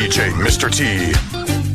DJ Mr. T.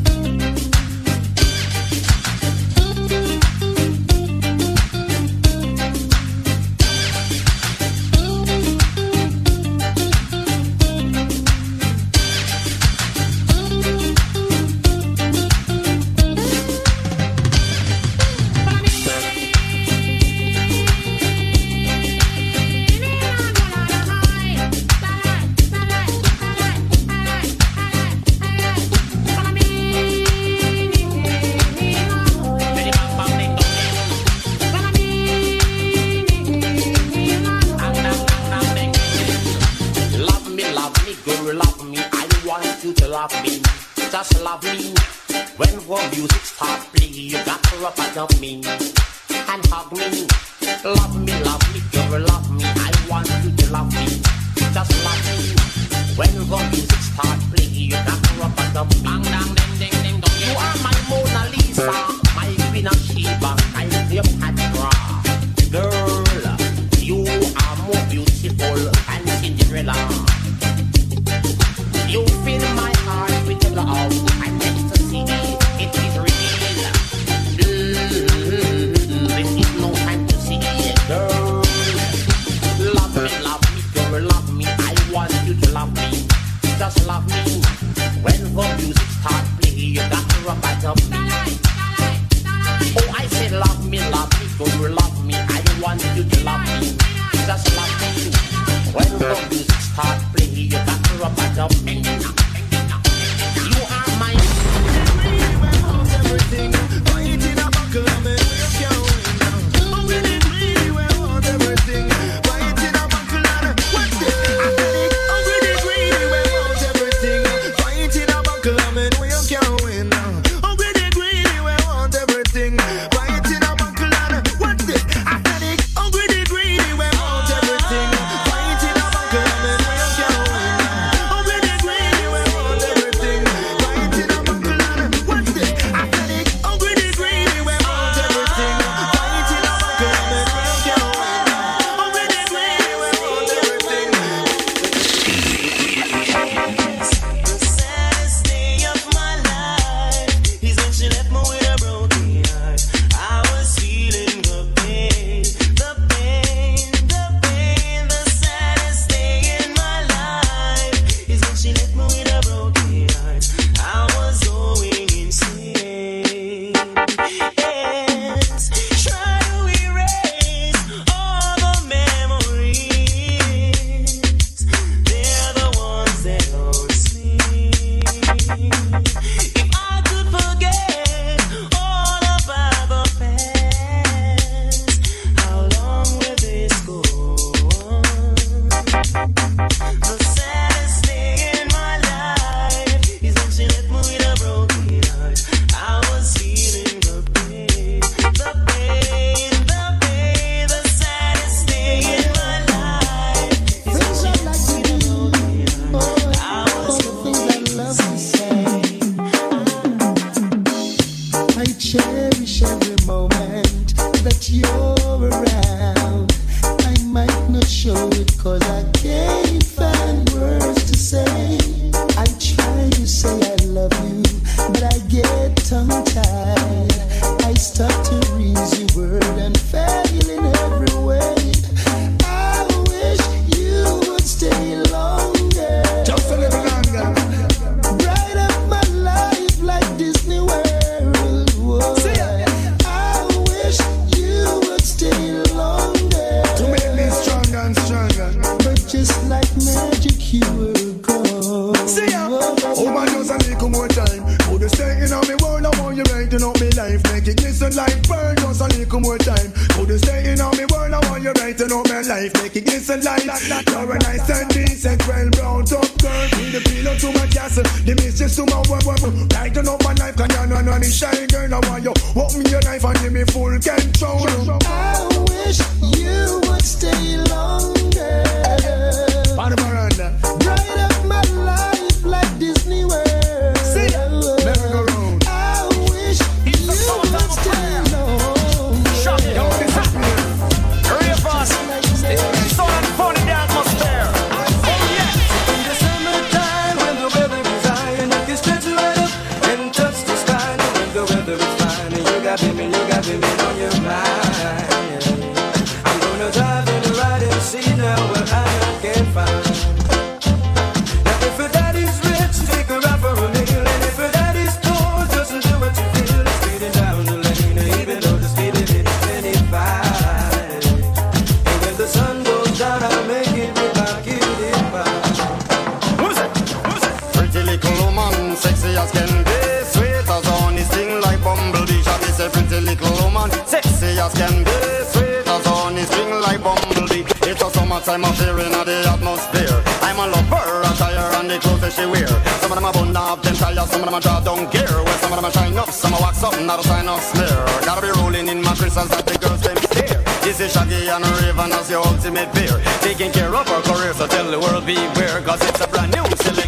Some of them I draw down gear, Well, some of them I shine up. Some I wax up, not a sign of smear. Gotta be rolling in mattresses that the girls them stare. This is Shaggy and Rayvon as your ultimate beer. Taking care of our career, so tell the world beware, cause it's a brand new silly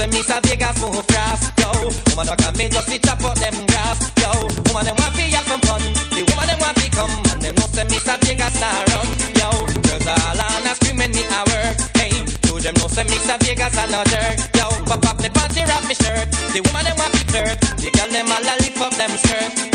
say me a Vegas move fast, yo. Woman a come in just to chop up them grass, yo. Woman them want fi have some fun, the woman them want fi come, and them know say me a Vegas not run, yo. Girls all on a scream when me a work, hey. To them know say me a Vegas a no jerk, yo. Pop up the panty, wrap me shirt, the woman them want fi flirt, the girl them all a lift up them skirt.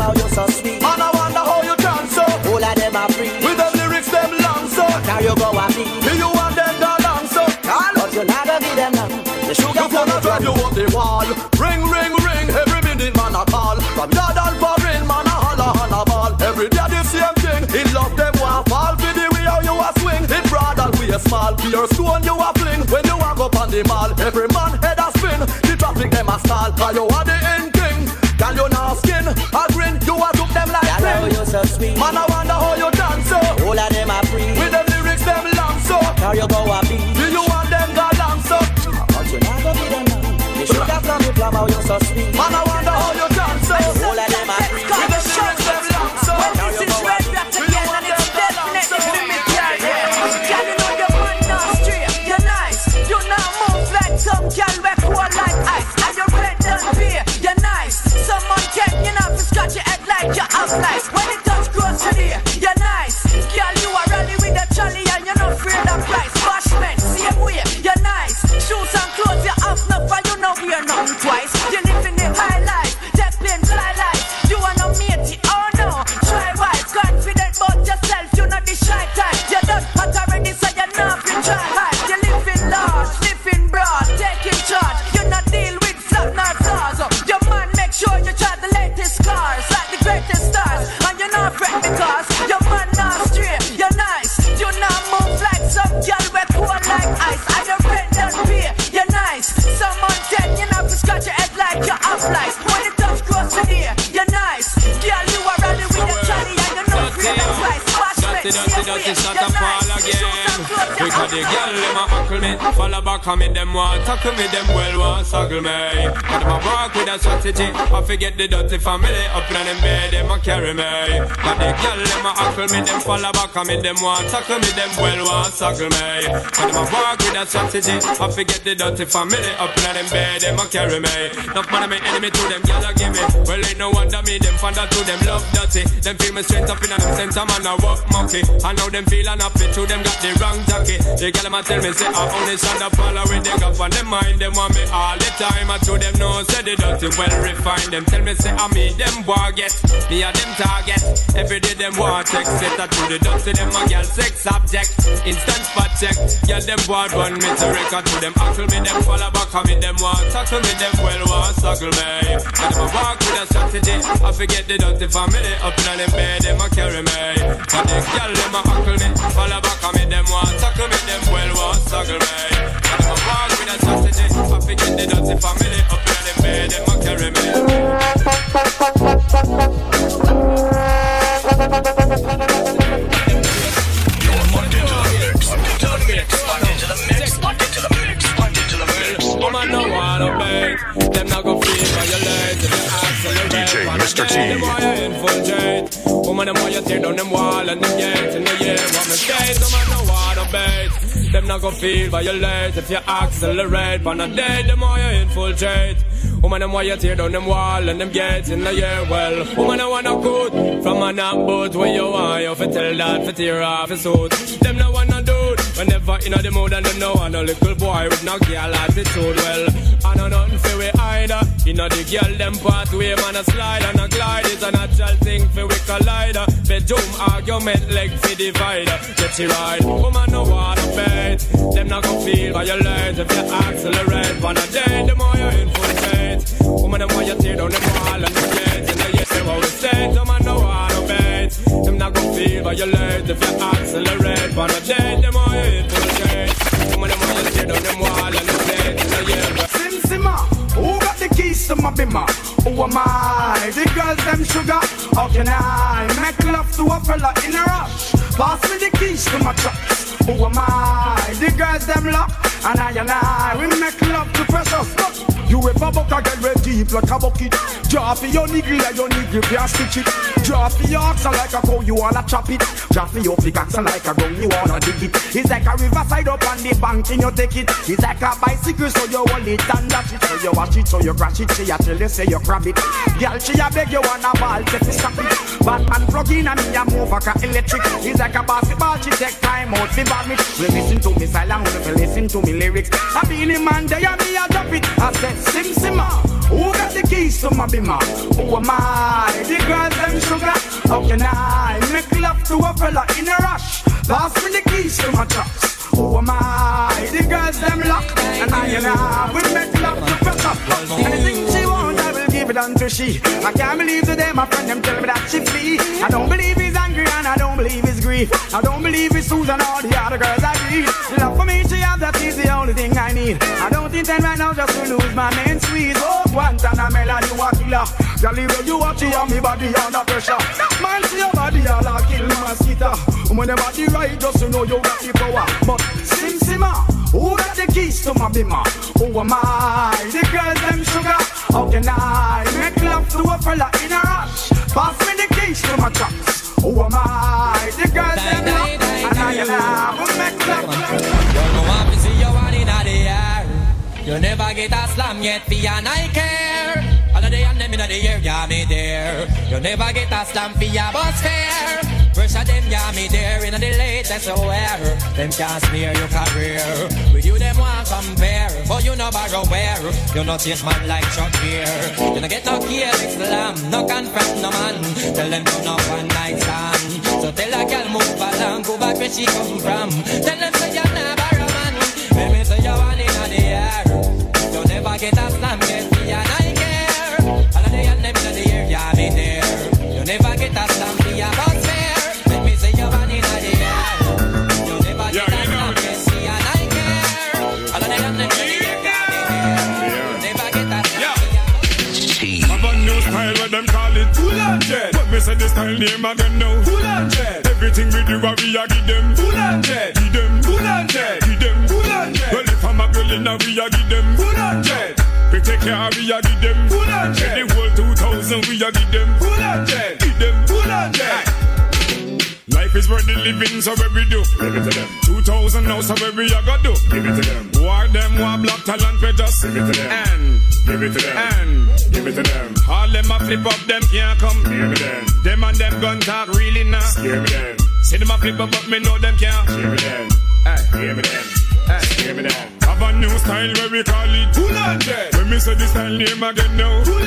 somehow you so sweet. And I wonder how you dance so. All of them are free. With the lyrics, them long oh. so. Now you go and me? Do you want them to long oh. so? Call. But you not gonna give them none. The sugar you gonna drive you up the wall. Ring, ring, ring. Every minute man a call. From yard and ring man a holla holla ball. Every day the same thing. He love them want fall. For the way how you a swing. He broad and we a small. Pure stone you a fling. When you walk up on the mall. Every man head a spin. The traffic them a stall. Cause you a. just me. Man, I want follow back on me them want tackle me, them well want suckle me. But them a walk with a strategy, I forget the dirty family up in them bed, them a carry me. But the girl them a buckle me, them follow back on me, them want tackle me, them well want suckle me. But them a walk with a strategy, I forget the dirty family up in them bed, them a carry me. Enough man me enemy to them, girl a give me. Well ain't no wonder me, them fonder to them love dirty. Them feel me straight up in them center man a walk monkey. I know them feel unhappy to them got the wrong jacket. The girl them a tell me say I only stand up follow with them up on them mind. Them want me all the time. I to them know say the dirty well refined. Them tell me say I me them get. Me a them target. Every day them want check. Set to the dirty them a girl sex object. Instant spot check. Girl them board run me to record to them. Uncle me them follow back on me them want tackle me them well want suckle me. And them walk with a. I forget the dirty family up in them bed. Them a carry me. But the girl them a uncle me follow back on me them want tackle me them well want suckle me. And them a walk with a strategy. I forget the dirty family up in them bed. Them a carry me. Woman no wanna bait, them not go Mr. T. Woman them want you tear down them wall and them gates in the year. What me say, woman no bait. Them not go feel violate if you accelerate. Wanna date, them want you infiltrate. Woman them want you tear down them wall and them gates in the year. Well, woman I wanna good from a knock boat where you want you fi tell that fi tear off his suit. Them no wanna Whenever in the mood and them know I'm a little boy with no girl attitude. Well, I know nothing for we either. You know the girl them pathway man a slide and a glide is a natural thing for we collider. Bedroom argument leg for divider. Get you right, woman no wanna bait. Them not gonna feel violate if you accelerate. On a day, the more you infiltrate. Woman them want you tear down the wall and the gates. And the yes, they we say. Them man no feel if you accelerate. On a day, the more you infiltrate. Woman them want you tear down the wall and the the yes, Sim Simma, who got the keys to my bimmer? Who am I? The girls them sugar. How can I make love to a fella in a rush? Pass me the keys to my trucks. Who am I? The girls them lock. And I and I, we make love to precious. You ever buck a girl red deep like a bucket? Drop your niggle and your niggle can't stitch it. Drop your oxen like a cow, you wanna chop it. Drop your pickaxe like a gun, you wanna dig it. It's like a riverside up on the bank and you take it. It's like a bicycle, so you hold it and dash it. So you watch it, so you crash it. She a tell you say you grab it. Girl, she a beg you wanna ball, take it, stop it. Batman plug in and me a move like a electric. It's like a basketball, she take time out to vomit. We listen to me silent, we listen to me lyrics. I be the man there and me a drop it. I said, Sim Simma, ah, who got the keys to my bimmer? Who am I? The girls them sugar. How can I make love to a fella in a rush? Pass me the keys to my trucks. Who am I? The girls them lock, and I and I we make love to press up. Anything she want, I will give it unto she. I can't believe today my friend them tell me that she flee. I don't believe he's angry and I don't believe he's grief. I don't believe it's Susan all the other girls I need. Love for me, that is the only thing I need. I don't intend right now just to lose my main squeeze. Oh, Guantanamela, you a killer. Girl, even you watch it on me body under pressure. Man, see your body all a kill mosquito. When the body right, just to know you got the power. But Sim Simma, who got the keys to my bimmer? Who am I? The girls them sugar. How can I make love to a fella in a rush? Pass me the keys to my trucks. Who am I? The girls them lock, and I and I make love. You never get a slam yet, for your I care. All the and them in the air, yeah, me there. You never get a slam for your bus fare. First of them, yeah, me there in the latest wear. Them can't smear your career. With you, them want compare. But you no borrow where. You no take man like Chuck here. You no get no care, slam. No confront no man. Tell them turn up one night stand. So tell a girl move along, go back where she come from. Tell them say you're not borrow man. Me say you want in get a slam, get me and I care. All of the and them in the air, yeah, me there. You never get a slam, be a boss fair. Let me say you want in the air. You never get a slam, get me and I care. All of the and them in the air, yeah, me there. You never get a slam, Have a new style, what them call it. Full on jet. But me say the style name again now. Full on jet. Everything we do, we a give them. Full and dead. Give them. Full and if I'm a girl in a we a give them. Full and dead. We take care, we a give them. Full and Get dead. the whole 2000, we a give them. Full and dead. Give them. Full and dead. Life is worth the living, so what we do? Give it to them. 2000 now, so what we a go do? Give it to them. War them, war black talent, we just give it to them. And give it to them. And give it to them. All them a flip up, them can't come. Give it to them. Them and them gun talk really now. Give it them. See them a flip up, but me know them can't. Give it them. Hey, give it them. Hey, give it them. Have a new style where we call it. Full. When me say the style name again now. Full.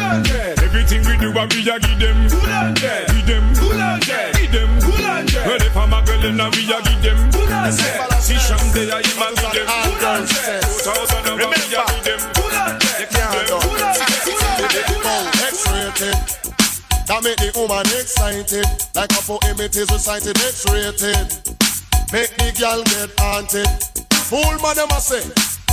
Everything we do, what we a give them. Full. Give them. Full. Give them. Full and dead. Well, if I'm a girl, then we a give them. Full and dead. See Shandy, I am a give them. Full and 2000 of we a give them. Full and dead. Full and dead. Full and. X-rated. That make the woman excited. Like a poem it is recited, X-rated. Make the girl get haunted. Fool man them a say.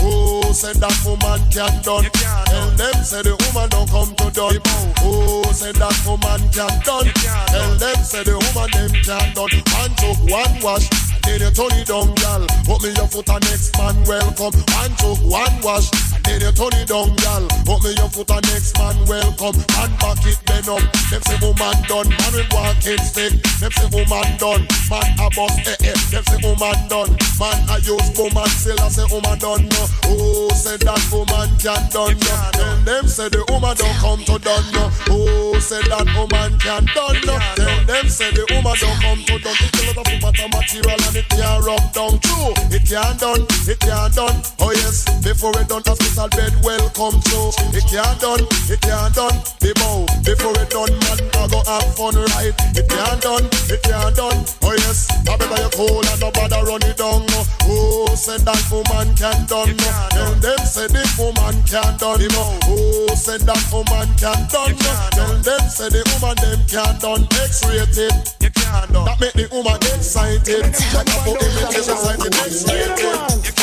Oh, said that woman can done. Tell them say the woman don't come to done. Oh, said that woman can done. Tell them say the woman them can done. One took one wash. Then you turn it down, girl. Put me your foot on next man welcome. One took one wash. Then you turn it down, girl. Put me your foot on next man welcome. And back it bend up. Them say woman done. Man with walking stick. Them say woman done. Man a bust eh eh. Them say woman done. Man a use woman still I say woman done. No. Oh, say that woman can done. No. Then them say the woman don't come to done. No. Oh, say that woman can done. No. Then them say the woman don't come to done. It's a lot of woman material and it can't rub down. True, it can't done. It can't done. Oh yes, before it done, hospital bed welcome to. It can't done. It can't done. The bow before it done, man, I go have fun right. It can't done. It can't done. Oh yes, I better you cool and nobody run it down. No. Oh, say that woman can done. No. Tell them say the woman can done. No. Oh, say that woman can done. No. Tell them say the woman them can done. X-rated. That make the woman excited. Like a book image is excited. X-rated.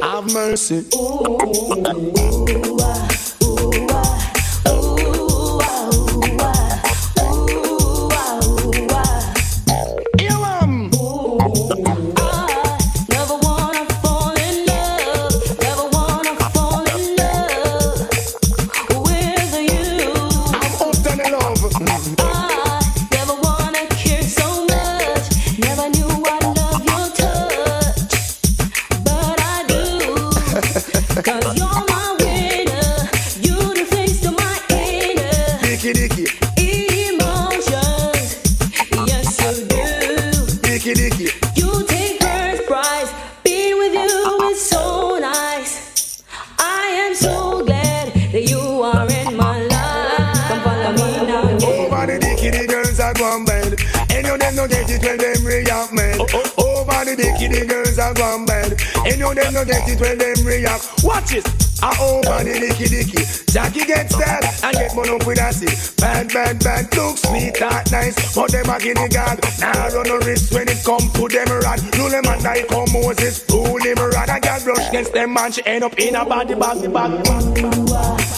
Have mercy. I come Moses. Rule him. And girl brush against them man. She end up in a body bag, the bag. Dicky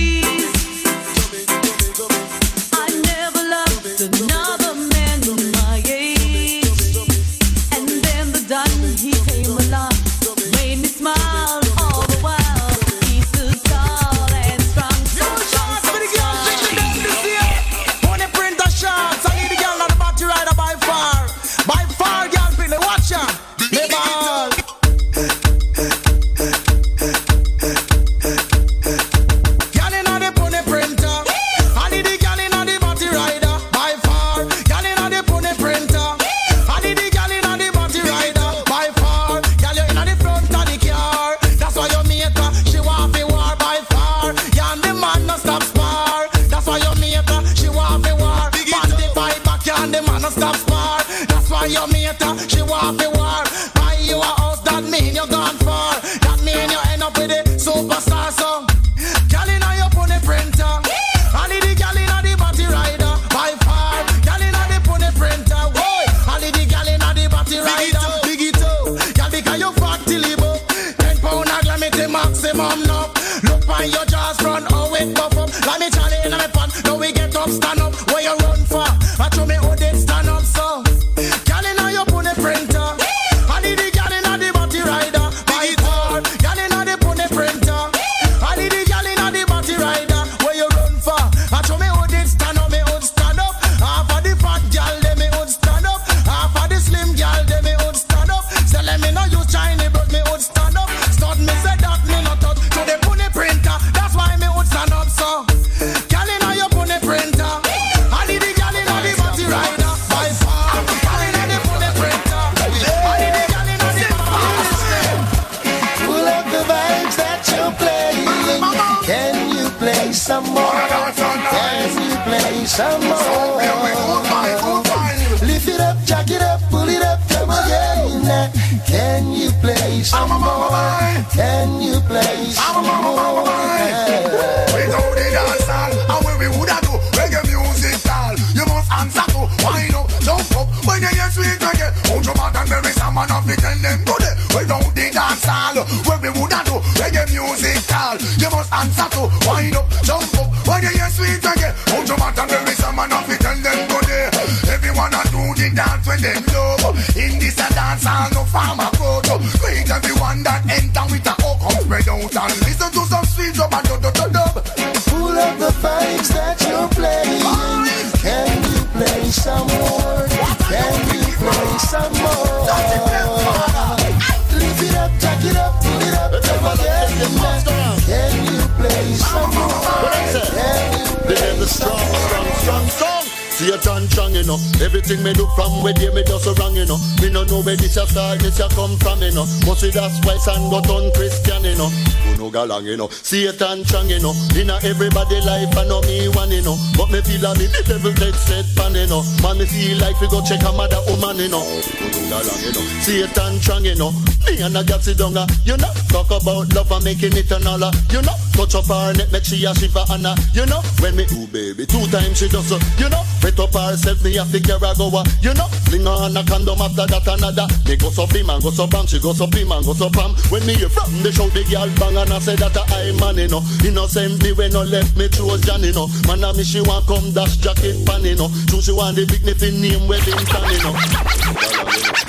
why son got on Christian, you know. Who no galang, you know. John Chang, you know. Inna everybody life, I know me one, you know. But me feel a me the devil take set pan, you know. Man, me feel like we go check a mother woman, you know. Who no galang, you know. John Chang, you know. Me and a sit down, uh, you know. Talk about love and making it an uh, you know. Touch up her neck, make she a shiver, and uh, you know. When me do baby, two times she does, uh, you know. Wet up herself, me have to carry go, uh, you know. Fling her on a condom after that another. Me go so bim and go so bam, she go so bim and go so bam. When me hear from the show, the girl bang and I say that I man, you know. Innocent me when no left me choose Johnny, you know. Man, a me she want come dash jacket pan, you know. She want the big nippy name wedding tan, you know.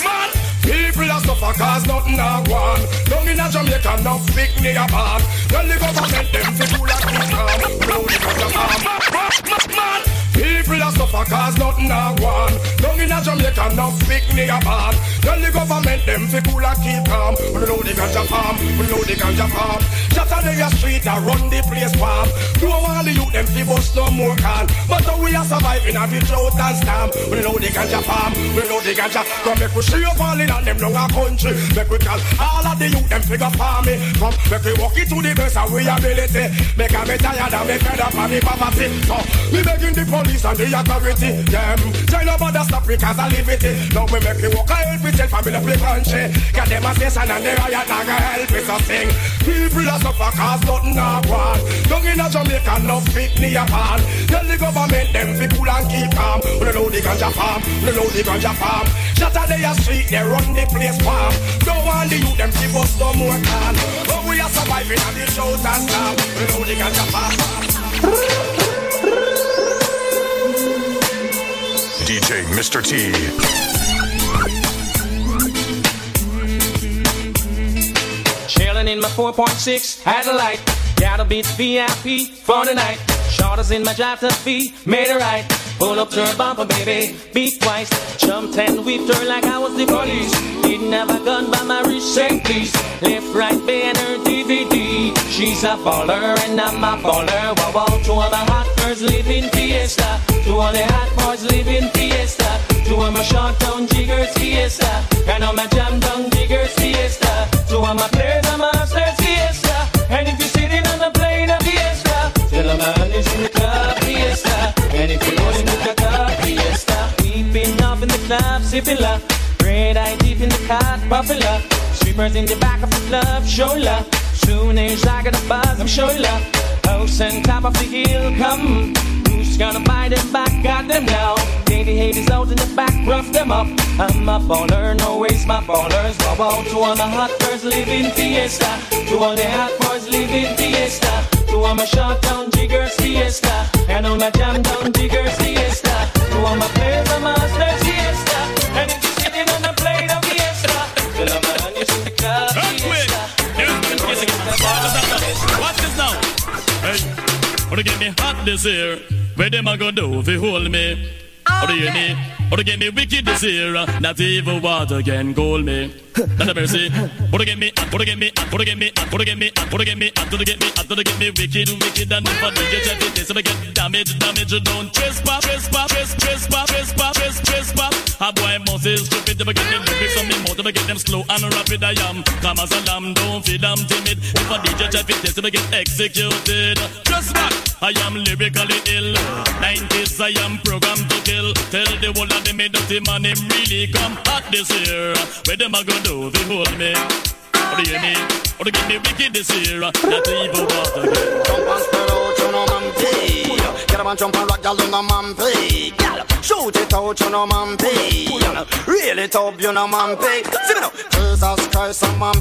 Man, are suffer cause nothing a one. Down in a Jamaica, no pick me a band. Tell the government them fi cool and calm. Blow the cut of arm. Man, people are suffer cause nothing a one. Down in a Jamaica, no me a band. Tell the government them fi cool and keep calm. Blow the ganja farm, blow the ganja farm. Saturday a street a run the place farm. Do all the youth them fi bust no more can. But how we are surviving a the drought and storm. Blow the ganja farm, blow the ganja. Come make we see up all in and them long a country. Make we call all of the youth them figure farm me. Come make we walk it to the best of we ability. Make a me tired and me fed up of the poverty. So we begging the police and the authority. Them try no bother stop because I live it. Now we make we walk a help it family the country. Got them a station and they riot and a help it so. People a suffer cause nothing a want. Down in a Jamaica no fit me a pan. Tell the government them fi cool and keep calm. We know the ganja farm, we know the ganja farm. Saturday a street they run the place farm. Don't want the youth them fi bust no more can. But we are surviving on the shout and slam. We know the ganja farm. DJ Mr. T. Chilling in my 4.6 Adelaide. Gotta beat VIP for the night. Shorters in my drive to be made it right. Pull up to her bumper, baby, beat twice. Jumped and whipped her like I was the police. Didn't have a gun by my wrist, please. Left, right, banner, DVD. She's a baller and I'm a baller. Wow, wow, to all my hot girls live in Fiesta. To all the hot boys live in Fiesta. To all my short down jiggers, Fiesta. And all my jam down jiggers, Fiesta. To all my players and my hustlers, Fiesta. And if you're sitting on the plane of Fiesta, tell a man is in the club, Fiesta. And if you're going to the club, Fiesta. Been off in the club, sipping love. Red eye deep in the puffing love. Sweepers in the back of the club, show love. Soon as I get a buzz, I'm showing love. House and top of the hill, come. Who's gonna buy them back? Got them now. Daily haters out in the back, rough them up. I'm a baller, no waste my ballers. Wow, wow, to all my hot girls living fiesta. To all the hot boys living fiesta. To all my short down jiggers fiesta. And all my jam down jiggers fiesta. To all my players, I'm a fiesta. And if you're sitting on a plane of fiesta, tell a man you should the fiesta. Watch this now. Hey, wanna get me hot this year? Where them a go do if you hold me? Do you hear me? Or to get me wicked this year, not even water can cool me. Not a mercy. Or to get me, or to get me, or to get me, or to get me, or to get me, or to get me, or to get me wicked, wicked, and if I do get you this, I get damage, damage, don't trespass, trespass, trespass, trespass, trespass, trespass. A boy must is stupid, if I get them lyrics on me mouth, if I get them slow and rapid, I am. Come as a lamb, don't feel I'm timid. If I DJ check this, if I get executed. Back, I am lyrically ill. 90s, I am programmed to kill. Tell the whole of them, me dirty man, him really come hot this year. Where them a go do, they hold me. Or do you hear me? Or to get me wicked this year, even water can. Jump and know, man, pee. Get up and jump and rock, y'all, know, man, pee. Gal, shoot it out, you know, man, pee. Really top, you know, man, pee. See me now. Jesus Christ, a man,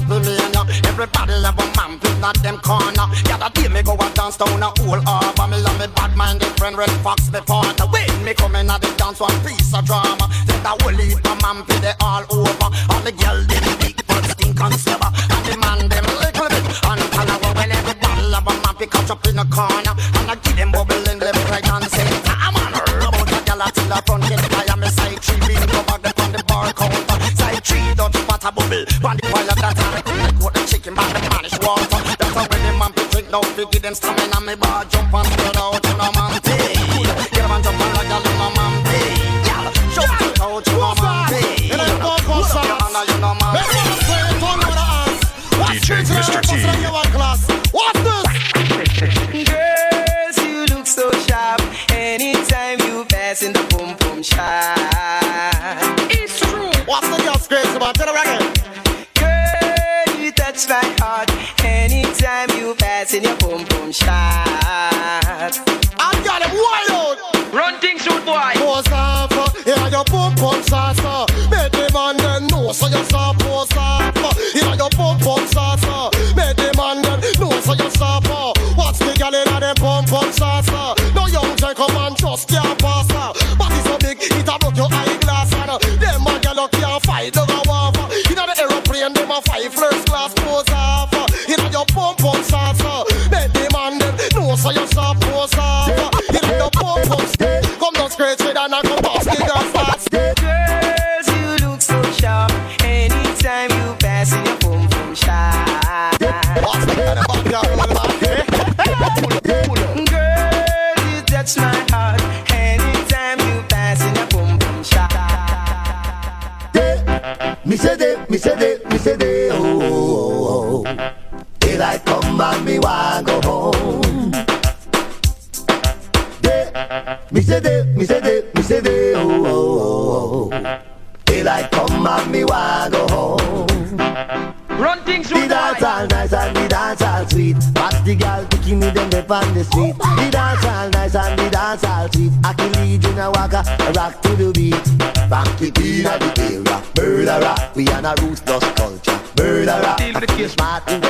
ya. Everybody have a man, pee, not them corner. Yeah, that day me go and dance down a whole harbor. Me love me bad-minded friend, Red Fox, me partner. When me come in at the dance, one piece of drama. Take that whole heap of man, pee, they all over. All the girl, them big, but stink and slobber. And the man, them little bit. And follow when everybody have a man, up in the corner. And I give them bubbling left, right, and center. I'm on a about a gal till the front get fire. Me side three, bean go back them on the bar counter. Side three, don't pot a bubble. On the pile of that, I make what the chicken back the Spanish water. That's how when the man be drink now, fi give them stamina. Me bar jump and spread out, you know man pay. Get up and jump and like a little man pay. Gal, jump it out, you know man pay. Put up your hand, you know man pay. DJ Mr. T. boom boom. It's true. What's the girl screams about? Tell her again. Girl, you touch my heart. Anytime you pass in your boom boom shop. I got him wide out. Run things, rude boy. Pose off, yeah, your pump pump salsa. On the street. The dance all nice and the dance all sweet. I can lead in a waka, rock to the beat. Funky in the area, murderer. We on a ruthless culture, murderer. The case. Smart in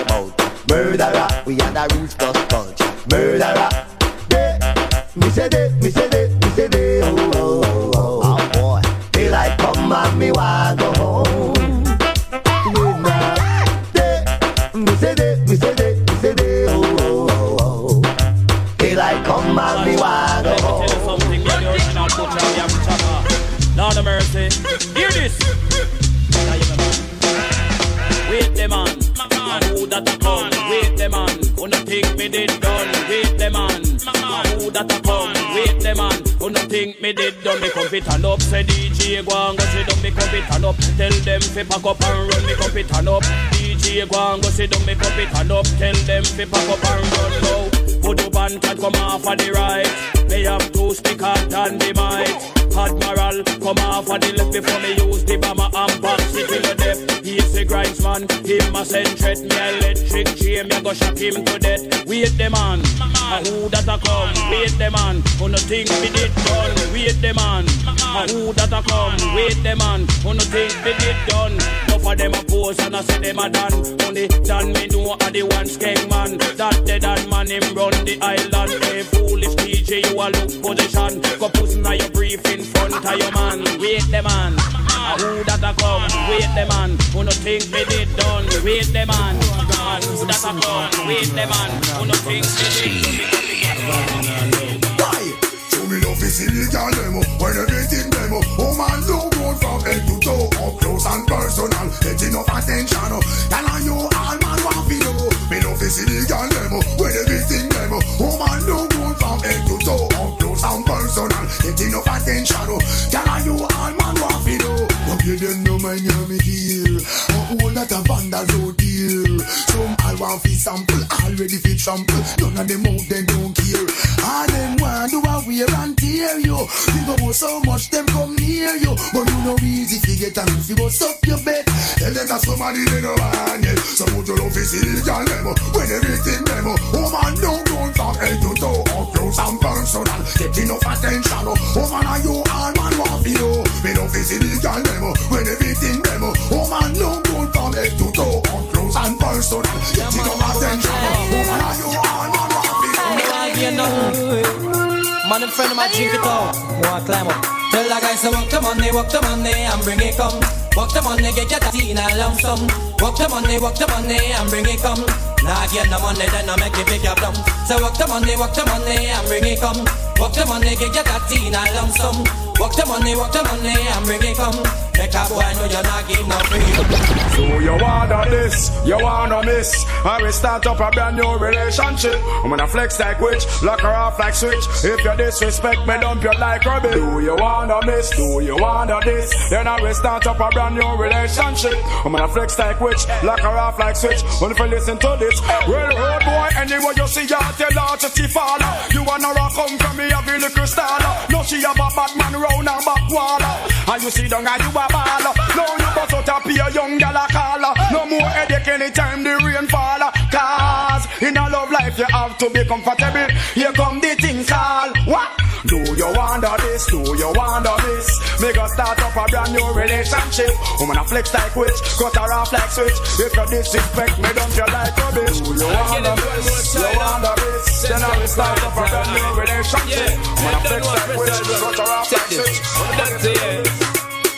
fi pack up and run, me come fit and up. DJ go and go sit down, me come fit and up. Tell them fi pack up and run now. Put up and cat come off of the right. They have two stick hard and the mic. Admiral come off of the left before me use the bomber and box it in the depth. He's a grinds man, him a send threat. Me electric chain, me a go shock him to death. Wait the man, a who that a come? Wait the man, who no think me did done? Wait the man, a who that a come? Wait the man, who no think me did done? Enough of them a pose and I say them a done. Only done me know a the one skeng man. That dead and man him run the island. Hey foolish DJ, you a look position. Go pussy now your brief in front of your man. Wait the man, who that a come? Wait the man, who no think me did done? Wait the man, who that a come? Wait the man, who no think me did done? Me love the girl them when everything them. Woman look good from head to toe, up close and personal. Get enough attention. Girl and you all man want fi know. Me love the girl them when everything them. Woman look good from head to toe, up close and personal. Get enough attention. Mind you me here. A whole lot of vandals out here. Some all want fi sample, already fi trample. None of them out they don't care. All them want do a wear and tear you. Think about so much them come near you, but you know easy fi get and you bust up your bed. Tell them that somebody they no want yet. So put your love fi see girl them when everything them. Woman don't go from close and personal. Get enough attention. Oh, woman are you all man want fi know. Me no fi see the girl them oh. when everything them. Oh. Woman don't go from head to toe, up close and personal. Get enough attention. Oh, woman are you all man want fi know. Man and friend of mine drink it out. Wanna climb up. Tell the guys to walk the money, walk the money and bring it come. Walk the money, get your tatty in a lump sum. Walk the money, walk the money and bring it come. Nah, get the money, then I make it big your plum. So walk the money, walk the money and bring it come. Walk the money, get your tatty in a lump sum. Walk the money, walk the money and bring it come. Make a boy know you're not giving no free. So you wanna this, you wanna miss. I will start up a brand new relationship. I'm gonna flex like witch, lock her off like switch. If you disrespect me, dump you like rubbish. Do you wanna miss? Do you wanna this? Then I will start up a brand new relationship. I'm gonna flex like witch, lock her off like switch. If you listen to this, well, road boy, anywhere you see her, tell her to see father. You wanna rock come from me, a little star. No, she have a bad man round her back wall. And you see down and you a baller. No, you bust out a pure young gal a caller. No more headache anytime the rain fall. Cause in a love life you have to be comfortable. Here come the thing call. What? Do you wonder this? Do you wonder this? Make us start up a brand new relationship. Woman a flex like witch, cut her off like switch. If you disrespect me, don't you like rubbish? Do you wonder this? You wonder this? Then I will start up a brand new relationship. Woman a flex like witch, cut her off like switch. That's it.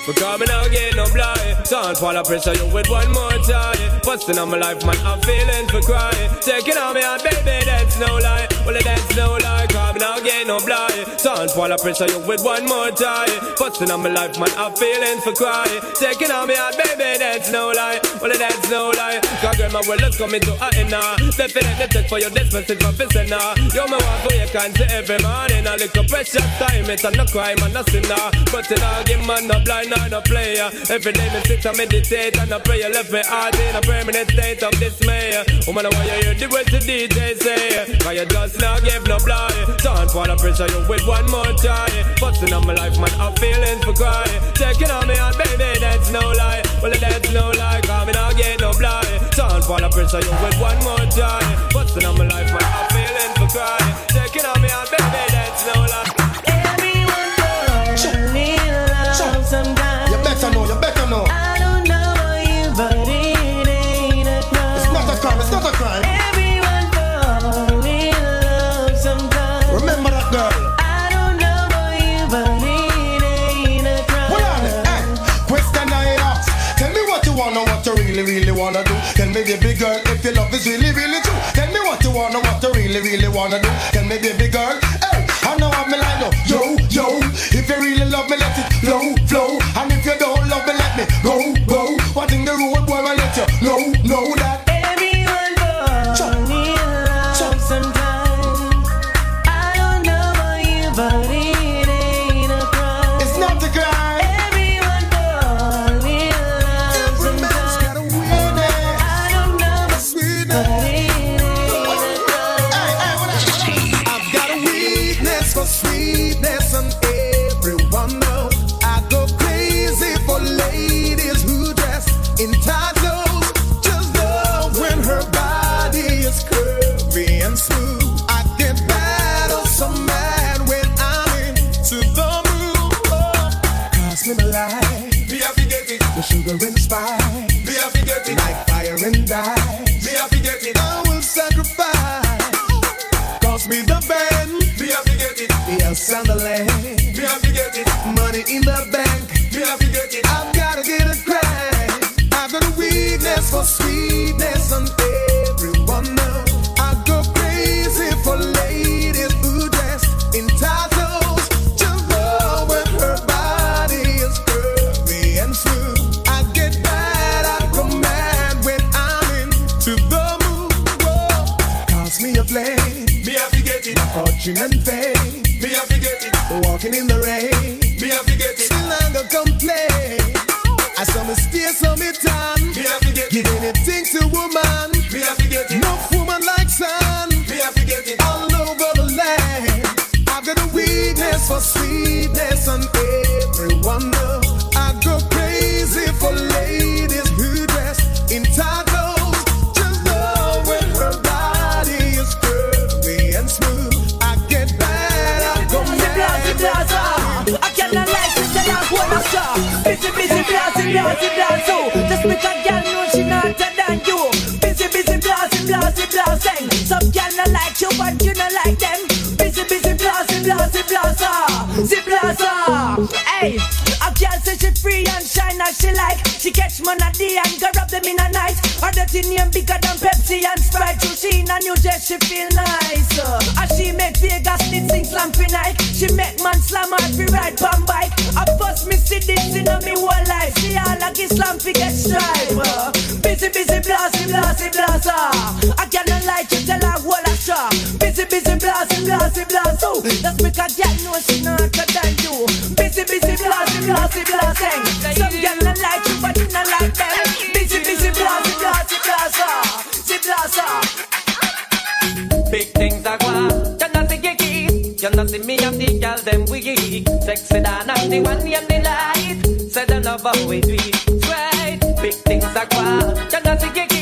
Because me now get no blind Don't fall pressure you with one more time Busting on my life man I'm feeling for crying Taking on me out baby that's no lie Well that's no lie now get no blind. Don't fall of pressure you with one more time. Busting on my life man I'm feeling for crying. Taking on me out baby that's no lie. Well that's no lie. Cause my world is coming to a now Definitely take for your this message my now You me want for you can see every morning. A little precious time it's a no crime and nothing now But you know give man no blind nor no player. Every day me sit and meditate and I pray you left me heart in a permanent state of dismay. Woman I want you hear the words the DJ say. Cause you just not give no blind Don't wanna pressure you with one more try Busting on my life man I'm feeling for cry Taking on me out baby that's no lie. Well that's no lie me not get no blind. Don't wanna pressure you with one more try Busting on my life man I'm feeling for cry me, baby girl, if your love is really, really true. Tell me what you wanna, what you really, really wanna do. Tell me, baby girl, weakness for sweetness and everyone knows. I go crazy for ladies who dress in tight clothes. Just know when her body is curvy and smooth. I get bad, I go mad. I cannot like to tell her what I saw. Busy, busy, blasi, blasi, blaso. Just make a girl know she not than you. Busy, busy, blasi, blasi, blasing. Some girl not like you, but you blasi, blasa. Hey, a girl say she free and shine as she like. She catch man a day and go rub them in a night. Her dirty name bigger than Pepsi and Sprite. So she in a new dress, she feel nice. Uh, as she make Vegas need sing slam for night. She make man slam hard fi ride pan bike. I bust me see this in a me whole life. She all like Islam fi get stripe. Uh, busy, busy, blasty, blasty, blasta. I cannot lie to tell her what I saw. Busy, busy, blasty, blasty, blast. Oh, that's make a know she not hotter than you. Busy, busy, blasty, blasty, blasting. Some girl not like you, but you not like them. Busy, busy, blasty, blasty, blasta. See blasta. Big things are gone. You know see you keep. You know see me and the girl them we geek. Sexy than I'm the one and the light. Say the love how we do it. Right. Big things are gone. You know see you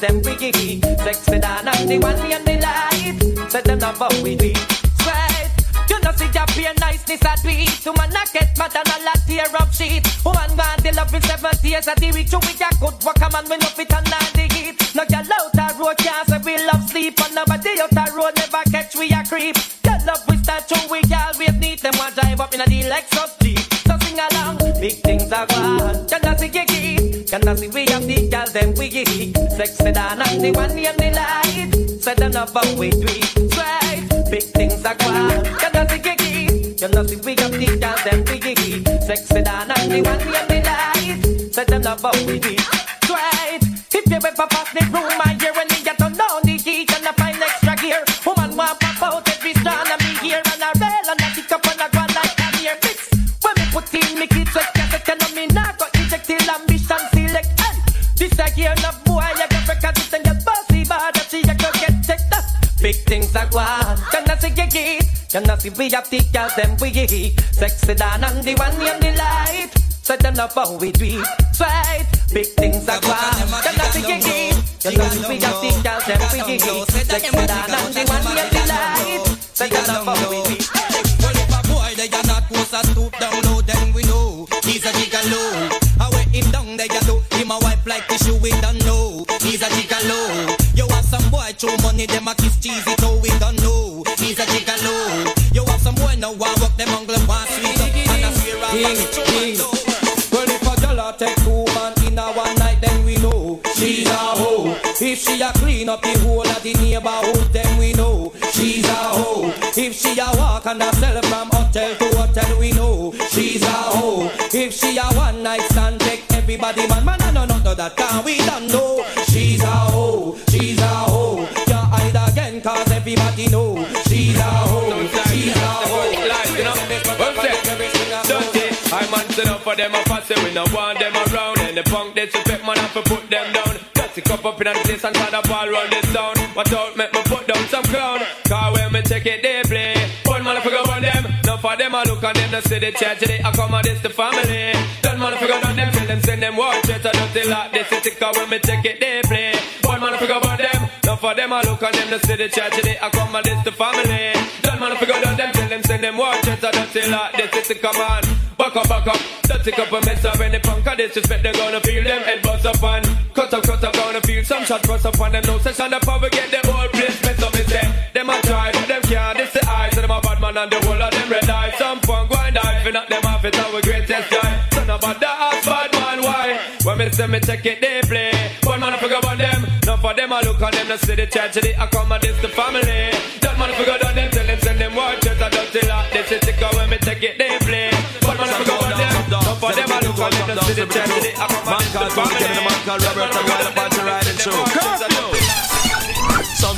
them we geek. Sexy than I'm the one and the light. Say them love how we it. Right. You know see your pure niceness a tweet. Woman a get mad and a lot tear up sheet. Woman want the love in seven years at the week. You we a good work a man we no fit and not the heat. No girl out a road can't say we love sleep and nobody out a road never catch we a creep. Girl love we start to we always need them one drive up in a the Lexus Jeep. So sing along, big things are gone. You know see keep. You see we have the girl them we geek. Sexy than I'm the one in the light. Love how we do. Right. Big things are gone. You know see you know see we have the girl them we geek. Sexy than I'm the one in the light. Love how we do. Right. If you ever pass the room, Big things are gone, can I see you get? Can I see we have the girls them we geek? Sexy down and the one in the light. Say them love how we do it. Right, big things are gone. Can I see you get? Can I see we have the girls them we geek? Sexy down and the one in the light. Say them love how we do it. Well, if a boy they are not post a a kiss cheesy, so we don't know he's a gigolo. You have some boy now want work them angle want sweet up and a swear a Well, if a girl take two man in a one night, then we know she's a hoe. If she a clean up the whole of the neighborhood, then we know she's a hoe. If she a walk and a sell from hotel to hotel, we know she's a hoe. If she a one night stand, take everybody man, man, I know none of that, can we don't for them, pass it, we no want them around. And the punk disrespect, man, I have to put them down. To cup up in a place and try to ball round this town. Watch out, make me put down some crown. Cause when me take it, they play. One man, I on them. None for them, I look on them, the church, they I come on this the family. Done man, I on them, tell them, send them watch it. I don't tell like this, it's cause when me take it, they play. One man, I on them. None for them, I look on them, the church, they I come on this the family. Done man, I on them, tell them, send them watch it. I don't tell like this, it's come on. Back up, back up. Take up a mess up any punk or disrespect. They're gonna feel them head bust up and cut up, cut up. Gonna feel some shots bust up on them. No session, the power get them whole place mess up. Is them? Them a try, but them can't. This the eyes of them a bad man and the whole of them red eye. Some punk grind die, fi knock them off. It's our greatest guy. Son of a dance, bad man. Why? When me say me check it, they play. One man I forget about them. None for them I look on them. They see the tragedy. I come and on them. They see the tragedy. I come and this the family. Man called Robert and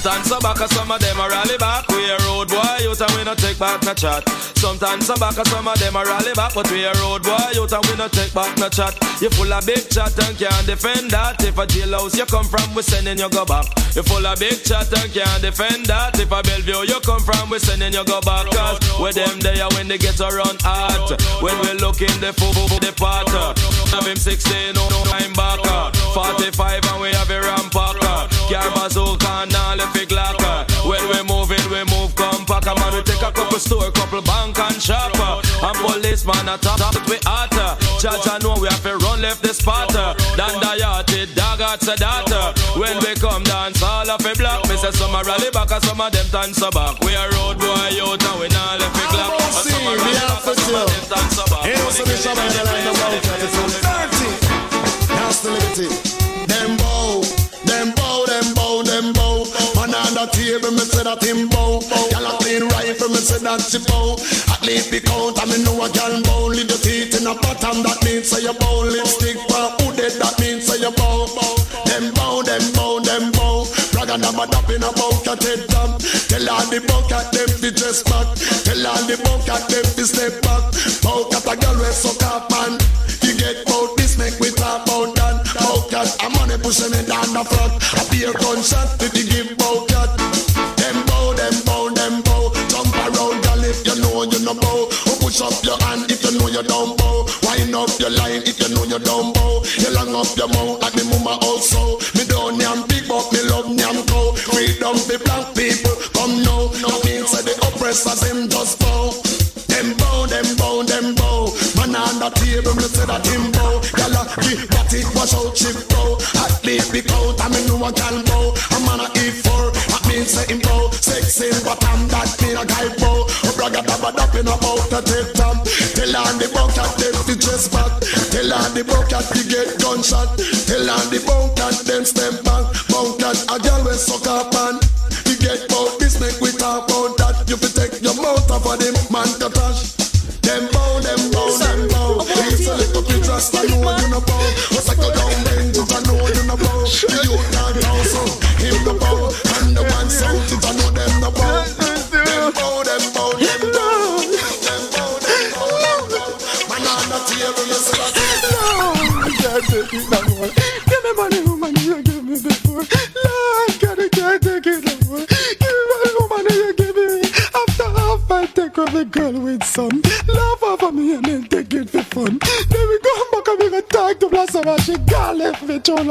Sometimes some back, some of them a rally back. We a road boy, you and we no take back no chat. Sometimes some back, some of them a rally back, but we a road boy, you and we no take back no chat. You full of big chat and can't defend that. If a jailhouse you come from, we sending you go back. You full of big chat and can't defend that. If a Bellevue you come from, we sending you go back. Cause with them there when they get around hot. When we look in the food, the pot. Have him 16, no, no, I'm back. 45 and we have bank and shop. And policeman a top, top we hotter. Judge I know we have to run left the spotter. Dan Dayati, dog at Sadata. When we come dance, all of a block. Me say some a rally back and some of them dance back. We a road boy out and we not left the clock. And some a rally back and some of them dance back. Here's the Shabba in the line of out. It's on 30. That's the liberty. Man on me say that him bow. Gyal a clean rifle, me say that she bow. At least the count, I me know a gyal bow. Leave your teeth in a bottom, that means say you bow. Lipstick for who dead, that means say you bow. Them bow, them bow, them bow. Brag and I'm a dap in a bucket head down. Tell all the bucket them fi dress back. Tell all the bucket them fi step back. Bucket a girl with suck up man. You get bout this, make we talk about that. Bucket, I'm money pushing me down the front. A beer gunshot if you give push up your hand if you know you don't bow. Wind up your line if you know you don't bow. You long up your mouth like me mama also. Me don't yam big, but me love yam cow. Freedom for black people, come now. No means the oppressors them just bow. Them bow, them bow, them bow. Man on the table, me say that him bow. Gyal give what it wash out chip bow. At least big out, I me know a gyal bow. A man a E4, that means say him bow. Sexy bottom, that mean a guy bow. Dapping about the tip top. Tell on the bucket, them fi back. Tell on the bucket, you get gunshot. Tell on the bucket, them step back. Bucket, a gyal we suck up man. You get bout this, make we talk about that. You fi take your mouth off of them man to touch. Them bow, them bow, them bow. It's a little bit just I know you no bow.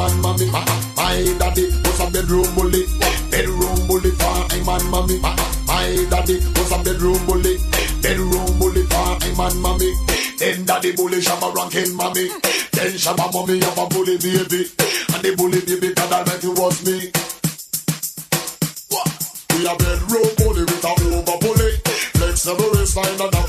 and mommy. My daddy was a bedroom bully, bedroom bully for him and mommy. My daddy was a bedroom bully, bedroom bully for him and mommy. Then daddy bully shabba ranking mommy. Then shabba mommy have a bully baby, and the bully baby God almighty was me. We a bedroom bully with a over bully. Flexible waistline and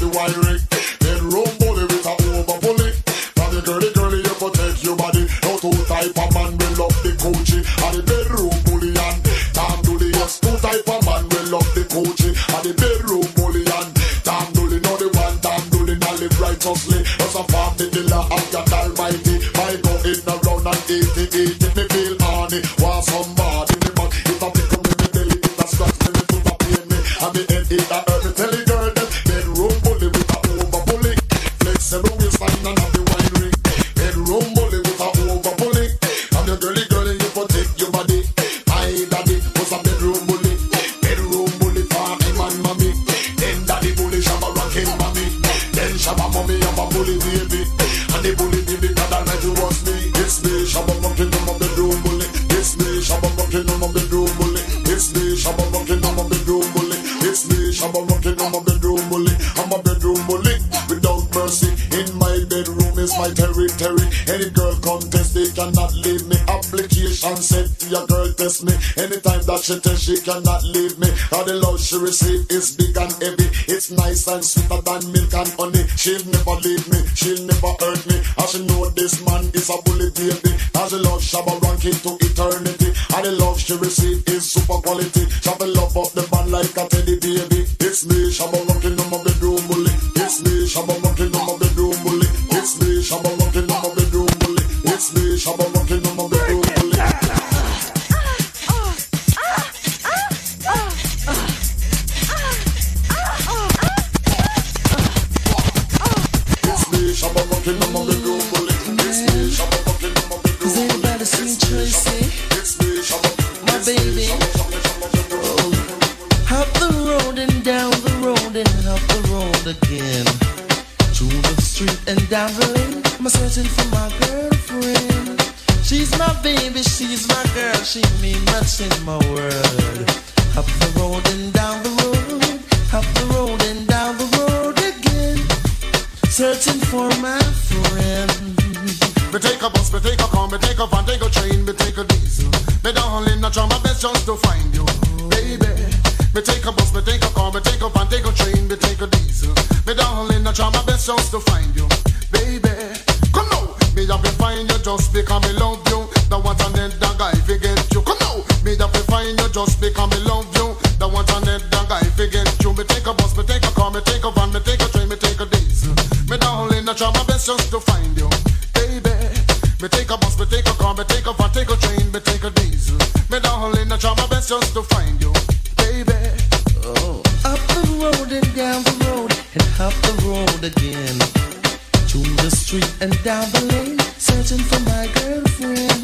righteously. Just a the dealer She tell she cannot leave me. All the love she receive is big and heavy. It's nice and sweeter than milk and honey. She'll never leave me. She'll never hurt me. As she know this man is a bully baby. As she love Shabba ranking to eternity. All the love she receive is super quality. Shabba love up the man like a teddy baby. It's me, Shabba ranking on my bedroom bully. It's me, Shabba ranking on my bedroom bully. It's me, Shabba in my world. Up the road and down the road, up the road and down the road again, searching for my friend. Me take a bus, me take a car, me take a van, take a train, me take a diesel. Me darling, I try my best just to find you, baby. Me take a bus, me take a car, me take a van, take a train, me take a diesel. Me darling, I try my best just to find you, baby. Come now, me have to find you just because me down the lane, searching for my girlfriend.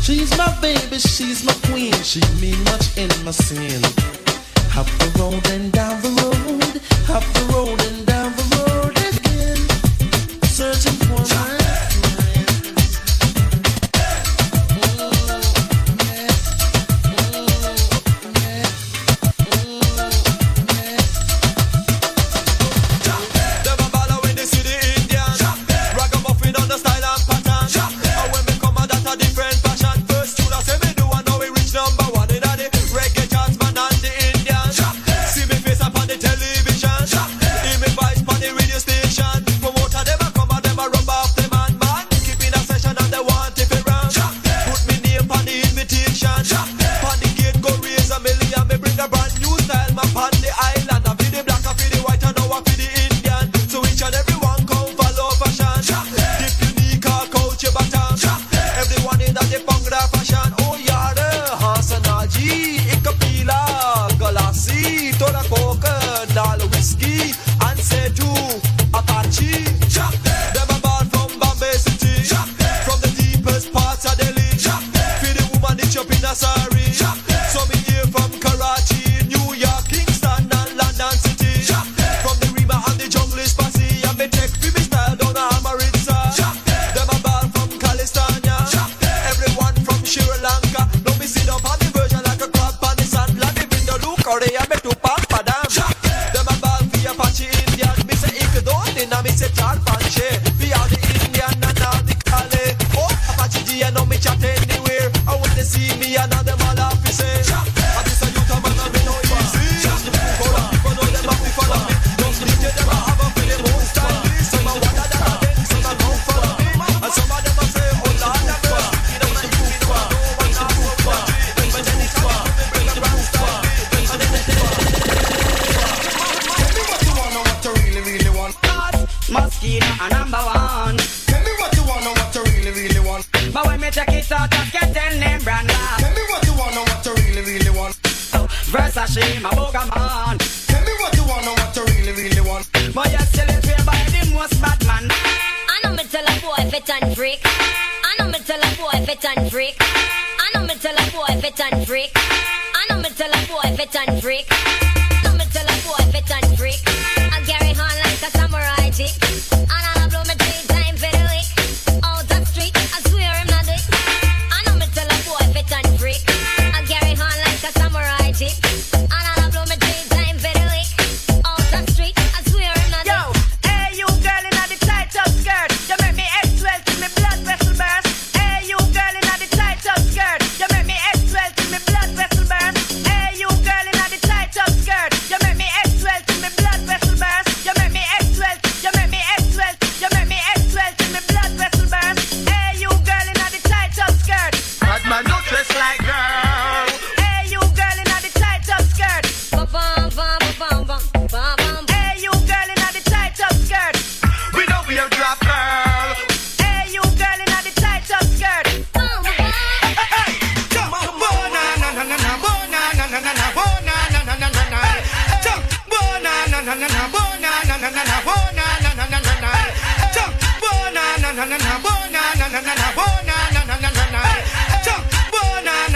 She's my baby, she's my queen, she mean much in my sin. Hop the road and down the road, hop the road and down.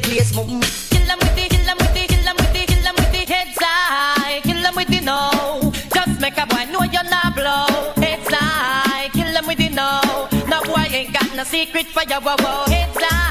the place, mum. Kill them with the, kill them with the, kill them with the, kill them with the heads high. Kill them with the no. Just make a boy know you're not blow. Heads high. Kill them with the no. No boy ain't got no secret for you. Whoa. Heads high.